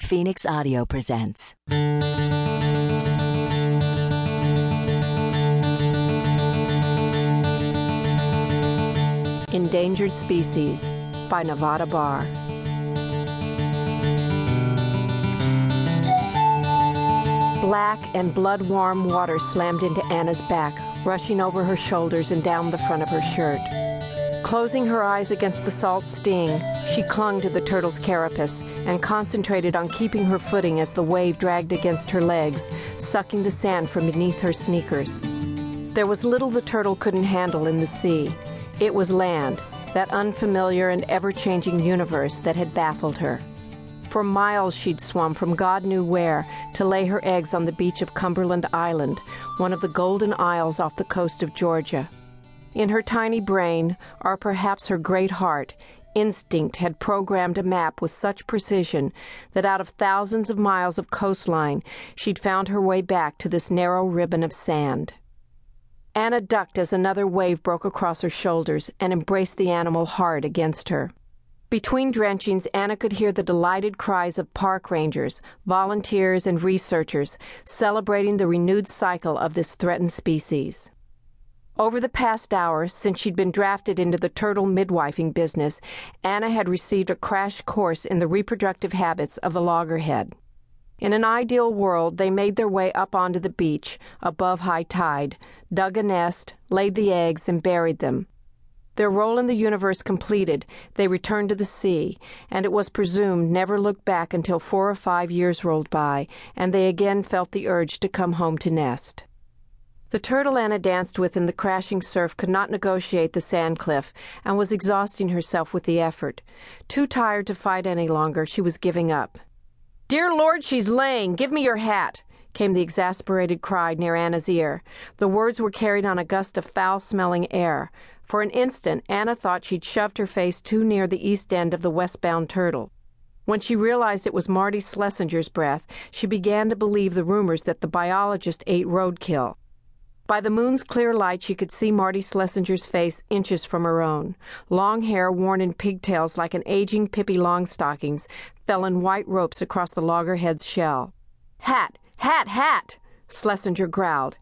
Phoenix Audio presents. Endangered Species by Nevada Barr. Black and blood warm water slammed into Anna's back, rushing over her shoulders and down the front of her shirt. Closing her eyes against the salt sting, she clung to the turtle's carapace and concentrated on keeping her footing as the wave dragged against her legs, sucking the sand from beneath her sneakers. There was little the turtle couldn't handle in the sea. It was land, that unfamiliar and ever changing universe that had baffled her. For miles she'd swum from God knew where to lay her eggs on the beach of Cumberland Island, one of the golden isles off the coast of Georgia. In her tiny brain, or perhaps her great heart, instinct had programmed a map with such precision that out of thousands of miles of coastline, she'd found her way back to this narrow ribbon of sand. Anna ducked as another wave broke across her shoulders and embraced the animal hard against her. Between drenchings, Anna could hear the delighted cries of park rangers, volunteers, and researchers celebrating the renewed cycle of this threatened species. Over the past hour, since she'd been drafted into the turtle midwifing business, Anna had received a crash course in the reproductive habits of the loggerhead. In an ideal world, they made their way up onto the beach above high tide, dug a nest, laid the eggs, and buried them. Their role in the universe completed, they returned to the sea, and it was presumed never looked back until four or five years rolled by, and they again felt the urge to come home to nest. The turtle Anna danced with in the crashing surf could not negotiate the sand cliff and was exhausting herself with the effort. Too tired to fight any longer, she was giving up. Dear Lord, she's laying! Give me your hat! came the exasperated cry near Anna's ear. The words were carried on a gust of foul smelling air. For an instant, Anna thought she'd shoved her face too near the east end of the westbound turtle. When she realized it was Marty Schlesinger's breath, she began to believe the rumors that the biologist ate roadkill. By the moon's clear light, she could see Marty Schlesinger's face inches from her own. Long hair, worn in pigtails like an aging Pippi Longstockings, fell in white ropes across the loggerhead's shell. Hat! Hat! Hat! Schlesinger growled.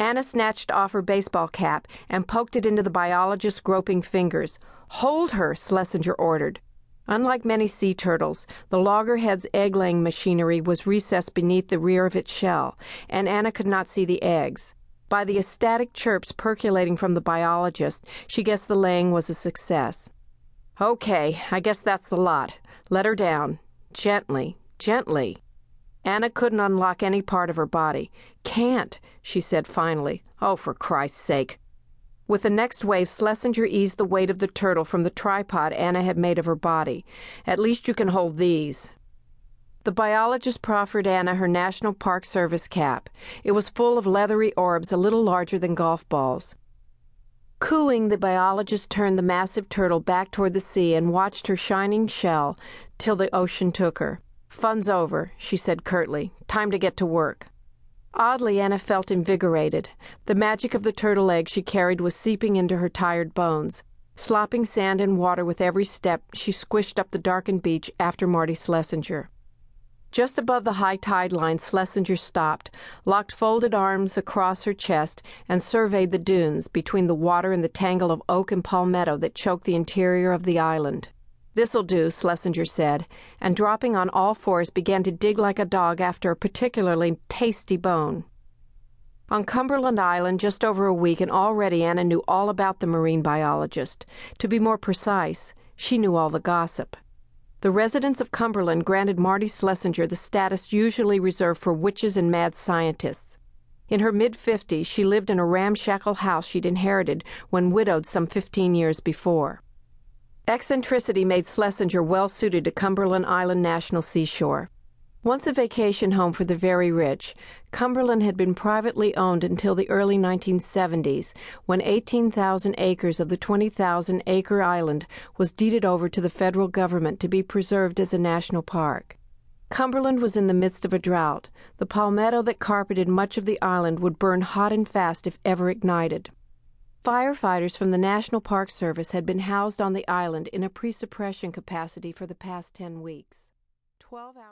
Anna snatched off her baseball cap and poked it into the biologist's groping fingers. Hold her, Schlesinger ordered. Unlike many sea turtles, the loggerhead's egg laying machinery was recessed beneath the rear of its shell, and Anna could not see the eggs. By the ecstatic chirps percolating from the biologist, she guessed the laying was a success. Okay, I guess that's the lot. Let her down. Gently, gently. Anna couldn't unlock any part of her body. Can't, she said finally. Oh, for Christ's sake. With the next wave, Schlesinger eased the weight of the turtle from the tripod Anna had made of her body. At least you can hold these. The biologist proffered Anna her National Park Service cap. It was full of leathery orbs a little larger than golf balls. Cooing, the biologist turned the massive turtle back toward the sea and watched her shining shell till the ocean took her. Fun's over, she said curtly. Time to get to work. Oddly, Anna felt invigorated. The magic of the turtle egg she carried was seeping into her tired bones. Slopping sand and water with every step, she squished up the darkened beach after Marty Schlesinger. Just above the high tide line, Schlesinger stopped, locked folded arms across her chest, and surveyed the dunes between the water and the tangle of oak and palmetto that choked the interior of the island. This'll do, Schlesinger said, and dropping on all fours began to dig like a dog after a particularly tasty bone. On Cumberland Island, just over a week, and already Anna knew all about the marine biologist. To be more precise, she knew all the gossip. The residents of Cumberland granted Marty Schlesinger the status usually reserved for witches and mad scientists. In her mid fifties, she lived in a ramshackle house she'd inherited when widowed some fifteen years before. Eccentricity made Schlesinger well suited to Cumberland Island National Seashore. Once a vacation home for the very rich, Cumberland had been privately owned until the early 1970s, when 18,000 acres of the 20,000 acre island was deeded over to the federal government to be preserved as a national park. Cumberland was in the midst of a drought. The palmetto that carpeted much of the island would burn hot and fast if ever ignited. Firefighters from the National Park Service had been housed on the island in a pre suppression capacity for the past 10 weeks. 12 hours